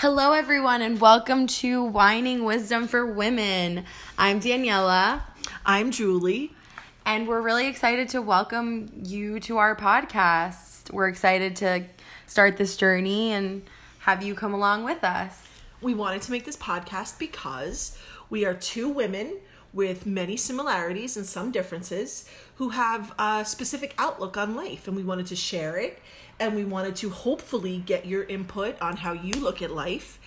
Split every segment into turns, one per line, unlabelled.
Hello, everyone, and welcome to Whining Wisdom for Women. I'm Daniela,
I'm Julie.
and we're really excited to welcome you to our podcast. We're excited to start this journey and have you come along with us.
We wanted to make this podcast because we are two women with many similarities and some differences who have a specific outlook on life, and we wanted to share it. And we wanted to hopefully get your input on how you look at life.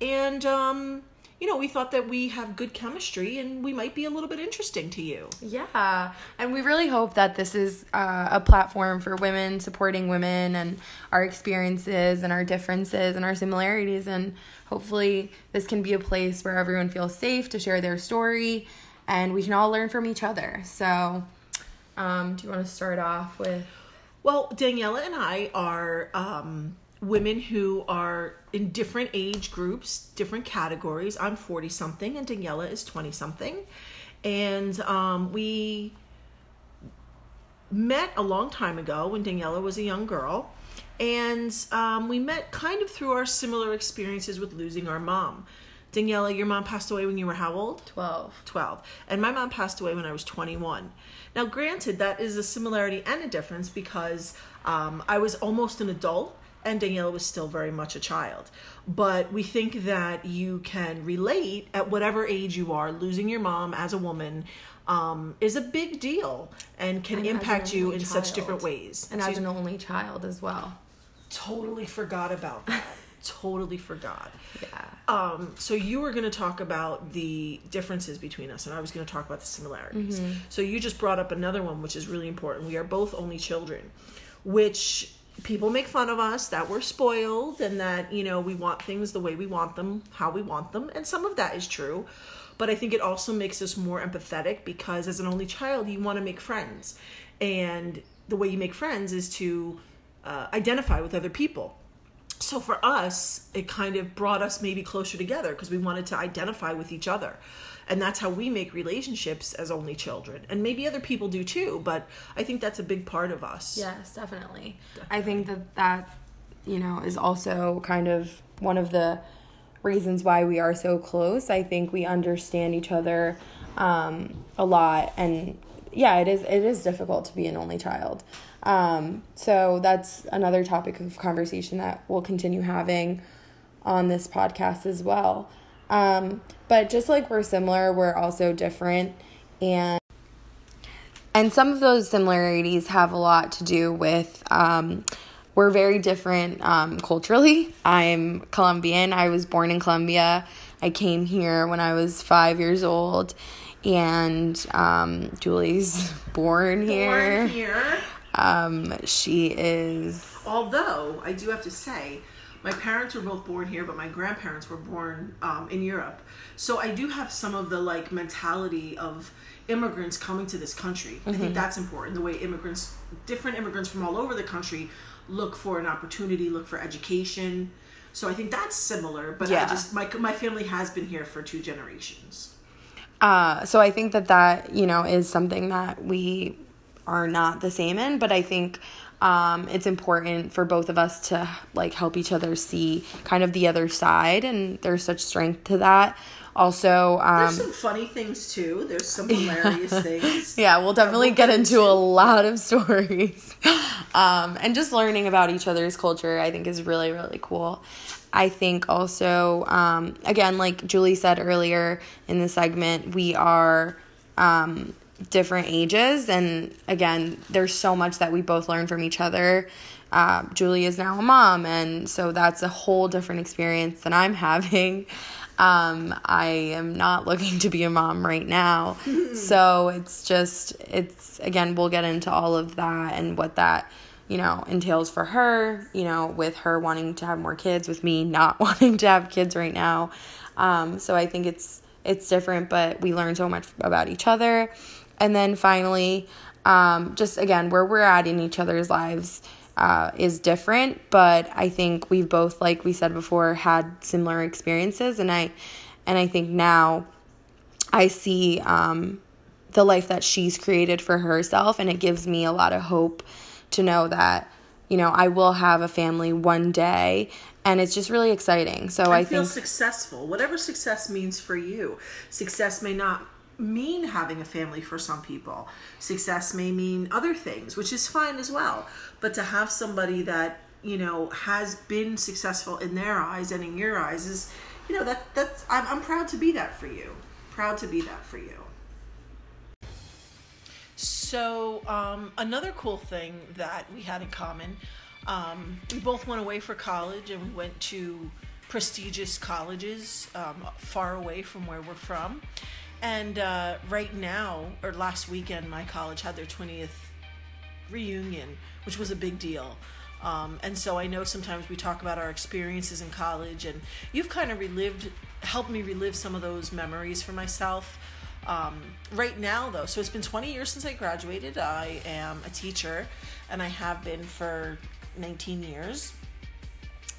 And, um, you know, we thought that we have good chemistry and we might be a little bit interesting to you.
Yeah, and we really hope that this is uh, a platform for women supporting women and our experiences and our differences and our similarities. And hopefully, this can be a place where everyone feels safe to share their story and we can all learn from each other. So, um, do you want to start off with?
Well, Daniela and I are um, women who are in different age groups, different categories. I'm 40 something, and Daniela is 20 something. And um, we met a long time ago when Daniela was a young girl. And um, we met kind of through our similar experiences with losing our mom. Daniela, your mom passed away when you were how old?
12.
12. And my mom passed away when I was 21. Now, granted, that is a similarity and a difference because um, I was almost an adult and Daniela was still very much a child. But we think that you can relate at whatever age you are. Losing your mom as a woman um, is a big deal and can
And as an
impact you in such different ways.
And
So
as an only child as well.
totally forgot about that. Totally forgot.
Yeah.
Um, so you were going to talk about the differences between us, and I was going to talk about the similarities. So you just brought up another one, which is really important. We are both only children, which people make fun of us that we're spoiled and that you know we want things the way we want them, how we want them, and some of that is true. But I think it also makes us more empathetic because as an only child, you want to make friends, and the way you make friends is to uh, identify with other people so for us it kind of brought us maybe closer together because we wanted to identify with each other and that's how we make relationships as only children and maybe other people do too but i think that's a big part of us
Yes, definitely. I think that that, you know, is also kind of one of the reasons why we are so close. I think we understand each other um, a lot, and yeah, it is it is difficult to be an only child. Um, so that's another topic of conversation that we'll continue having on this podcast as well. Um, but just like we're similar, we're also different, and and some of those similarities have a lot to do with um, we're very different um, culturally. I'm Colombian. I was born in Colombia. I came here when I was five years old, and um, Julie's born here.
Born here
Um, she is
although i do have to say my parents were both born here but my grandparents were born um, in europe. So i do have some of the like mentality of immigrants coming to this country. I think that's important the way immigrants different immigrants from all over the country look for an opportunity look for education. So i think that's similar but
Yeah.
i just my, my family has been here for two generations.
Uh, so I think that that you know is something that we are not the same in, but I think um, it's important for both of us to like help each other see kind of the other side, and there's such strength to that. Also, um,
there's some funny things too there's some hilarious things
yeah, we'll definitely
we'll
get
get
into a lot of stories. um, and just learning about each other's culture, I think, is really, really cool. I think also, um, again, like Julie said earlier in the segment, we are um, different ages. And again, there's so much that we both learn from each other. Uh, Julie is now a mom, and so that's a whole different experience than I'm having. Um, I am not looking to be a mom right now. so it's just, it's again, we'll get into all of that and what that, you know, entails for her, you know, with her wanting to have more kids, with me not wanting to have kids right now. Um, so I think it's, it's different, but we learn so much about each other. And then finally, um, just again, where we're at in each other's lives uh, is different, but I think we've both, like we said before, had similar experiences, and I, and I think now, I see um, the life that she's created for herself, and it gives me a lot of hope to know that you know, I will have a family one day and it's just really exciting. So I,
I feel
think
successful. Whatever success means for you. Success may not mean having a family for some people. Success may mean other things, which is fine as well. But to have somebody that, you know, has been successful in their eyes and in your eyes is, you know, that that's I'm, I'm proud to be that for you. Proud to be that for you. So, um, another cool thing that we had in common, um, we both went away for college and we went to prestigious colleges um, far away from where we're from. And uh, right now, or last weekend, my college had their 20th reunion, which was a big deal. Um, and so I know sometimes we talk about our experiences in college, and you've kind of relived, helped me relive some of those memories for myself. Um, right now, though, so it's been 20 years since I graduated. I am a teacher, and I have been for 19 years.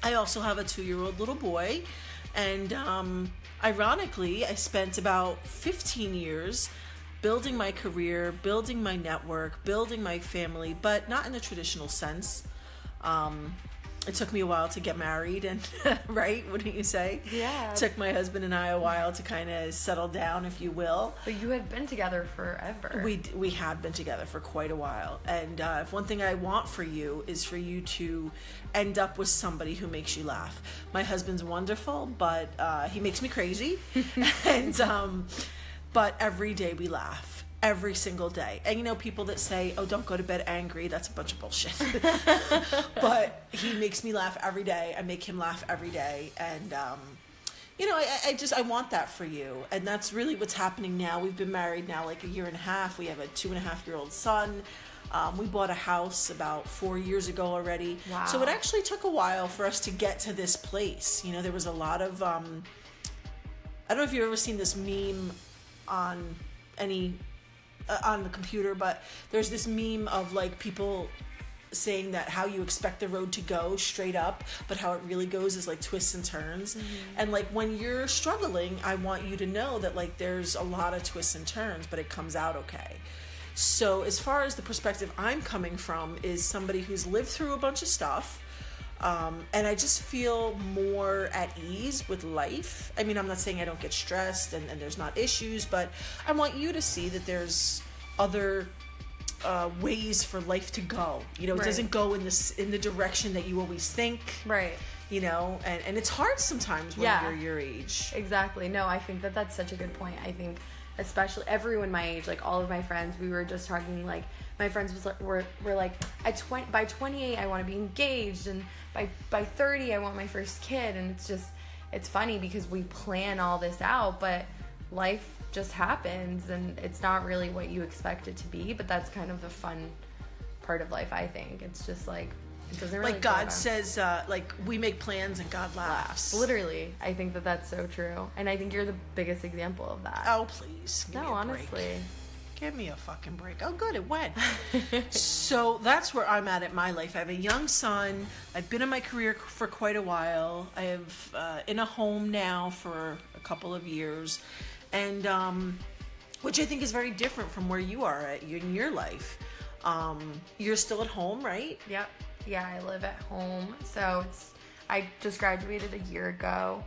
I also have a two year old little boy, and um, ironically, I spent about 15 years building my career, building my network, building my family, but not in a traditional sense. Um, it took me a while to get married and right? Wouldn't you say?
Yeah.
it took my husband and i a while to kind of settle down if you will.
But you have been together forever.
we we had been together for quite a while. And uh, if one thing i want for you is for you to end up with somebody who makes you laugh. My husband's wonderful but uh, he makes me crazy. And um, but every day we laugh every single day and you know people that say oh don't go to bed angry that's a bunch of bullshit but he makes me laugh every day i make him laugh every day and um, you know, I, I just I want that for you, and that's really what's happening now. We've been married now like a year and a half. We have a two and a half year old son. Um, we bought a house about four years ago already.
Wow.
So it actually took a while for us to get to this place. You know, there was a lot of um, I don't know if you've ever seen this meme on any uh, on the computer, but there's this meme of like people saying that how you expect the road to go straight up, but how it really goes is like twists and turns. And like when you're struggling, I want you to know that like there's a lot of twists and turns, but it comes out okay. So as far as the perspective I'm coming from is somebody who's lived through a bunch of stuff. Um, and I just feel more at ease with life. I mean, I'm not saying I don't get stressed and, and there's not issues, but I want you to see that there's other uh, ways for life to go. You know, it
Right.
doesn't go in this in the direction that you always think.
right.
You know, and, and it's hard sometimes when
Yeah.
you're your age.
Exactly. No, I think that that's such a good point. I think, especially everyone my age, like all of my friends, we were just talking. Like my friends was like, were were like, at by twenty eight, I want to be engaged, and by by thirty, I want my first kid. And it's just, it's funny because we plan all this out, but life just happens, and it's not really what you expect it to be. But that's kind of the fun part of life. I think it's just like it doesn't really
Like God says, uh, like we make plans and God laughs.
Literally, I think that that's so true, and I think you're the biggest example of that.
Oh please,
no,
a break. Give me a fucking break. Oh, good, it went. so that's where I'm at in my life. I have a young son. I've been in my career for quite a while. I have uh, in a home now for a couple of years, and um, which I think is very different from where you are at in your life. Um, you're still at home, right?
yep, yeah, I live at home, so it's I just graduated a year ago,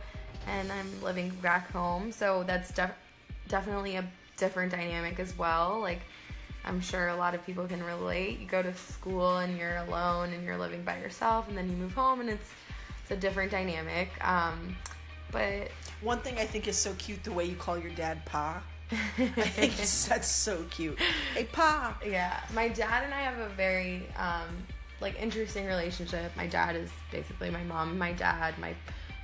and I'm living back home, so that's def- definitely a different dynamic as well. Like, I'm sure a lot of people can relate. You go to school and you're alone and you're living by yourself, and then you move home, and it's it's a different dynamic. Um, but
One thing I think is so cute the way you call your dad Pa. I think that's so cute. Hey, Pa.
Yeah, my dad and I have a very um, like interesting relationship. My dad is basically my mom, my dad, my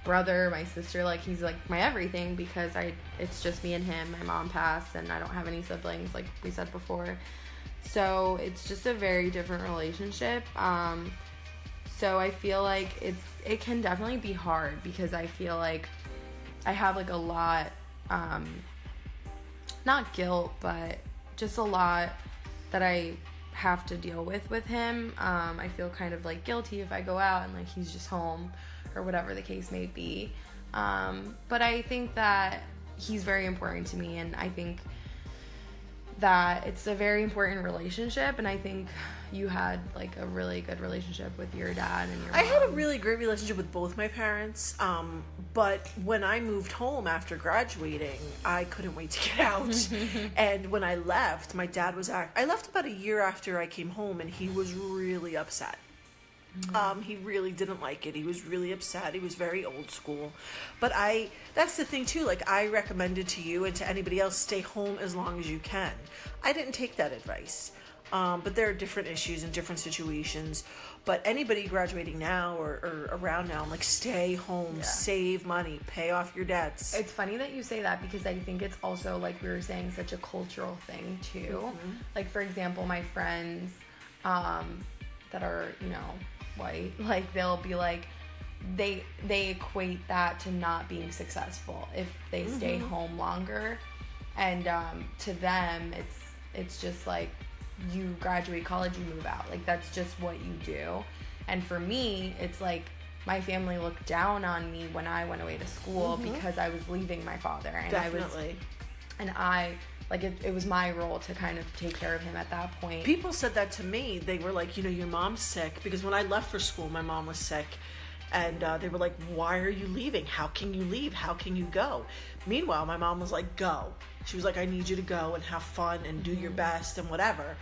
brother, my sister. Like he's like my everything because I it's just me and him. My mom passed, and I don't have any siblings, like we said before. So it's just a very different relationship. Um, so I feel like it's it can definitely be hard because I feel like I have like a lot. Um, not guilt, but just a lot that I have to deal with with him. Um, I feel kind of like guilty if I go out and like he's just home or whatever the case may be. Um, but I think that he's very important to me, and I think that it's a very important relationship and I think you had like a really good relationship with your dad and your
I had a really great relationship with both my parents, um, but when I moved home after graduating, I couldn't wait to get out. and when I left, my dad was act- I left about a year after I came home, and he was really upset. Um, he really didn't like it. He was really upset. He was very old school. But I that's the thing too, like I recommended to you and to anybody else stay home as long as you can. I didn't take that advice. Um, but there are different issues and different situations. But anybody graduating now or, or around now, I'm like, stay home, save money, pay off your debts.
It's funny that you say that because I think it's also like we were saying such a cultural thing too.
Mm-hmm.
Like for example, my friends um, that are you know white, like they'll be like they they equate that to not being successful if they stay
Mm-hmm.
home longer, and um, to them it's it's just like you graduate college, you move out. Like that's just what you do. And for me, it's like my family looked down on me when I went away to school because I was leaving my father and I was
Definitely.
and I like it, it was my role to kind of take care of him at that point.
People said that to me. They were like, you know, your mom's sick. Because when I left for school, my mom was sick. And uh, they were like, why are you leaving? How can you leave? How can you go? Meanwhile, my mom was like, go. She was like, I need you to go and have fun and do your best and whatever.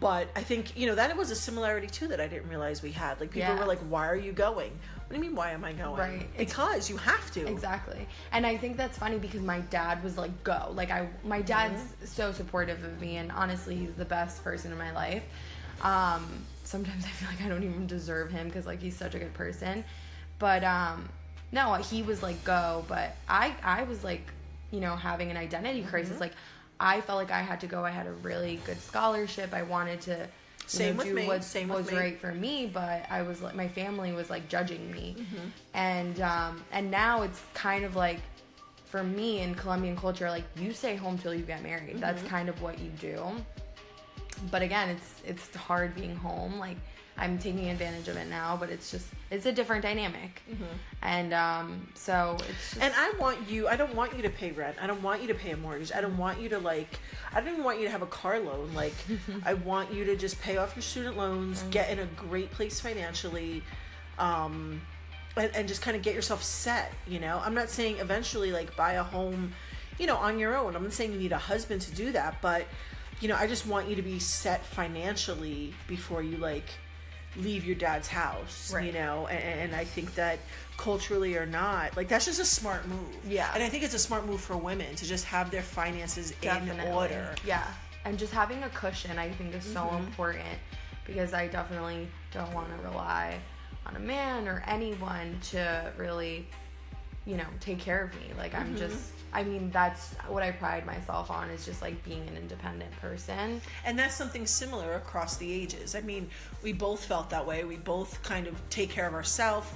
But I think, you know, that it was a similarity too that I didn't realize we had. Like, people
Yeah.
were like, why are you going? What do you mean, why am I going?
Right.
Because you have to.
Exactly. And I think that's funny because my dad was like, go. Like, I, my dad's so supportive of me, and honestly, he's the best person in my life. Um, sometimes I feel like I don't even deserve him because, like, he's such a good person. But, um, no, he was like, go. But I, I was like, you know, having an identity crisis. Like, I felt like I had to go. I had a really good scholarship. I wanted to.
Same
know,
with
do
me.
what
Same with
was right for me, but I was like, my family was like judging me,
Mm-hmm.
and um, and now it's kind of like, for me in Colombian culture, like you stay home till you get married. That's
Mm-hmm.
kind of what you do. But again, it's it's hard being home. Like I'm taking advantage of it now, but it's just it's a different dynamic, and um, so it's just,
And I want you, I don't want you to pay rent. I don't want you to pay a mortgage. I don't want you to like, I don't even want you to have a car loan. Like, I want you to just pay off your student loans, get in a great place financially, um, and, and just kind of get yourself set, you know? I'm not saying eventually like buy a home, you know, on your own. I'm not saying you need a husband to do that, but, you know, I just want you to be set financially before you like leave your dad's house, you know? And, and I think that culturally or not, like that's just a smart move.
Yeah.
And I think it's a smart move for women to just have their finances in order.
Yeah. And just having a cushion, I think, is so mm-hmm. important because I definitely don't want to rely on a man or anyone to really, you know, take care of me. Like, I'm mm-hmm. just, I mean, that's what I pride myself on is just like being an independent person.
And that's something similar across the ages. I mean, we both felt that way. We both kind of take care of ourselves.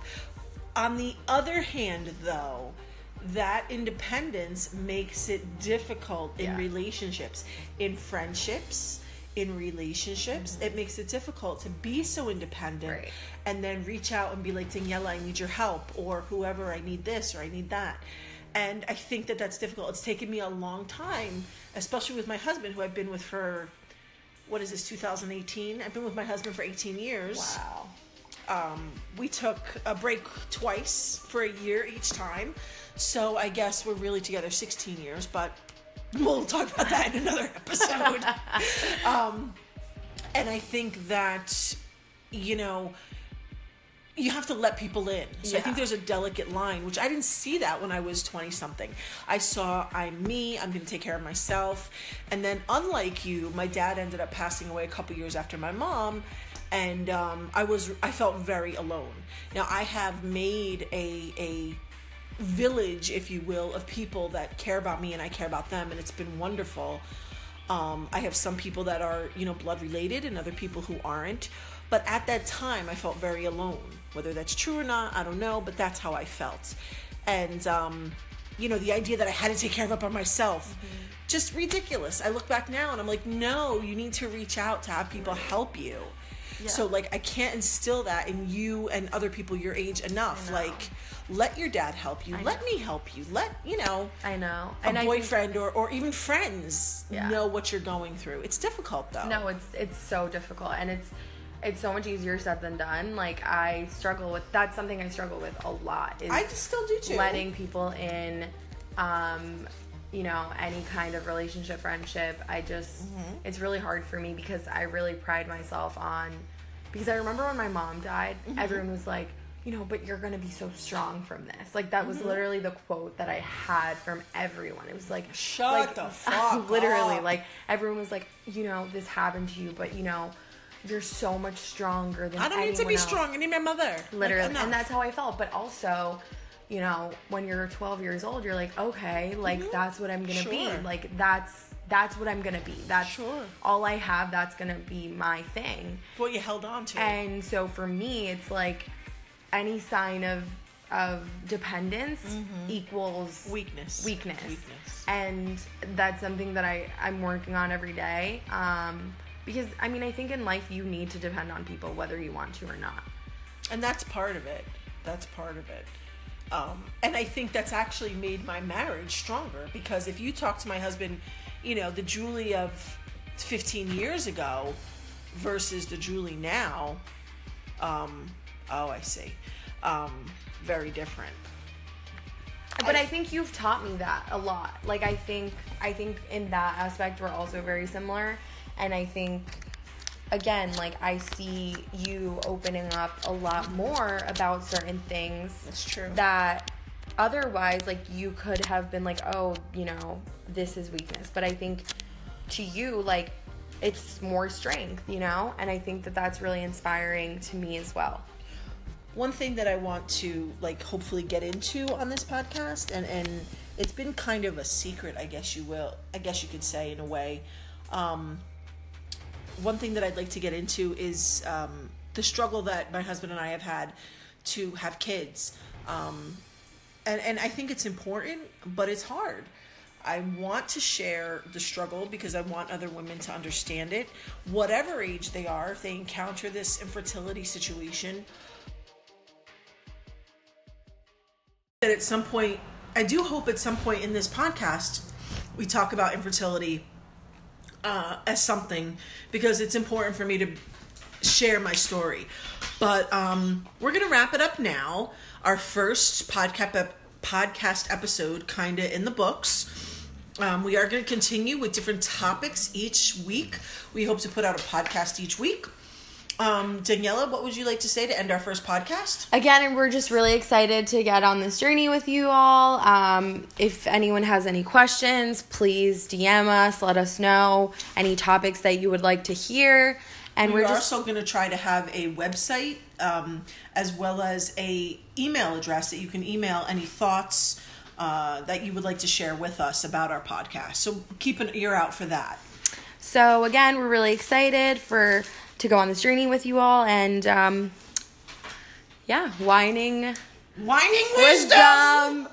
On the other hand, though, that independence makes it difficult in
Yeah.
relationships, in friendships, in relationships. It makes it difficult to be so independent
Right.
and then reach out and be like, Daniela, I need your help, or whoever, I need this, or I need that. And I think that that's difficult. It's taken me a long time, especially with my husband, who I've been with for, what is this, 2018? I've been with my husband for 18 years.
Wow.
Um, we took a break twice for a year each time. So I guess we're really together 16 years, but we'll talk about that in another episode. um, and I think that, you know, you have to let people in. So I think there's a delicate line, which I didn't see that when I was 20 something. I saw I'm me, I'm going to take care of myself. And then, unlike you, my dad ended up passing away a couple years after my mom. And um, I was, I felt very alone. Now I have made a a village, if you will, of people that care about me and I care about them, and it's been wonderful. Um, I have some people that are, you know, blood related and other people who aren't. But at that time, I felt very alone. Whether that's true or not, I don't know, but that's how I felt. And, um, you know, the idea that I had to take care of it by myself, just ridiculous. I look back now and I'm like, no, you need to reach out to have people help you. So, like, I can't instill that in you and other people your age enough. Like, let your dad help you.
I
let
know.
me help you. Let you know
I know.
a
And I think-
boyfriend or or even friends
Yeah.
know what you're going through. It's difficult though.
No, it's it's so difficult and it's it's so much easier said than done. Like I struggle with that's something I struggle with a lot is
I still do too.
letting people in um you know any kind of relationship friendship i just
Mm-hmm.
it's really hard for me because i really pride myself on because i remember when my mom died
Mm-hmm.
everyone was like you know but you're gonna be so strong from this like that
Mm-hmm.
was literally the quote that i had from everyone it was like
Shut
like,
the fuck
literally
up.
like everyone was like you know this happened to you but you know you're so much stronger than
I don't need to be
else."
strong. I need my mother.
Literally
enough.
and that's how i felt but also you know when you're 12 years old you're like okay like that's what i'm gonna be
Mm-hmm.
Like that's that's what i'm gonna be that's
Sure.
all i have that's gonna be my thing
what you held on to.
and so for me it's like any sign of of dependence equals
weakness.
weakness.
Weakness.
And that's something that I, I'm working on every day. Um, because, I mean, I think in life you need to depend on people whether you want to or not.
and that's part of it that's part of it um, and i think that's actually made my marriage stronger because if you talk to my husband you know the julie of 15 years ago versus the julie now um, oh i see um, very different
But I think you've taught me that a lot. Like I think I think in that aspect we're also very similar. And I think again, like I see you opening up a lot more about certain things.
That's true.
That otherwise like you could have been like, "Oh, you know, this is weakness." But I think to you like it's more strength, you know? And I think that that's really inspiring to me as well.
one thing that I want to like hopefully get into on this podcast and and it's been kind of a secret, I guess you will, I guess you could say in a way. Um, one thing that I'd like to get into is um, the struggle that my husband and I have had to have kids. Um, and, and I think it's important, but it's hard. I want to share the struggle because I want other women to understand it. Whatever age they are, if they encounter this infertility situation, that at some point, I do hope at some point in this podcast, we talk about infertility uh, as something because it's important for me to share my story. But um, we're gonna wrap it up now. Our first podcast podcast episode, kinda in the books. Um, we are going to continue with different topics each week. We hope to put out a podcast each week. Um, Daniela, what would you like to say to end our first podcast?
again we're just really excited to get on this journey with you all um, if anyone has any questions please dm us let us know any topics that you would like to hear and
We're
we're, just
also going to try to have a website um, as well as a email address that you can email any thoughts uh, that you would like to share with us about our podcast. So keep an ear out for that.
so again we're really excited for to go on this journey with you all and um, yeah whining
Whining wisdom.
wisdom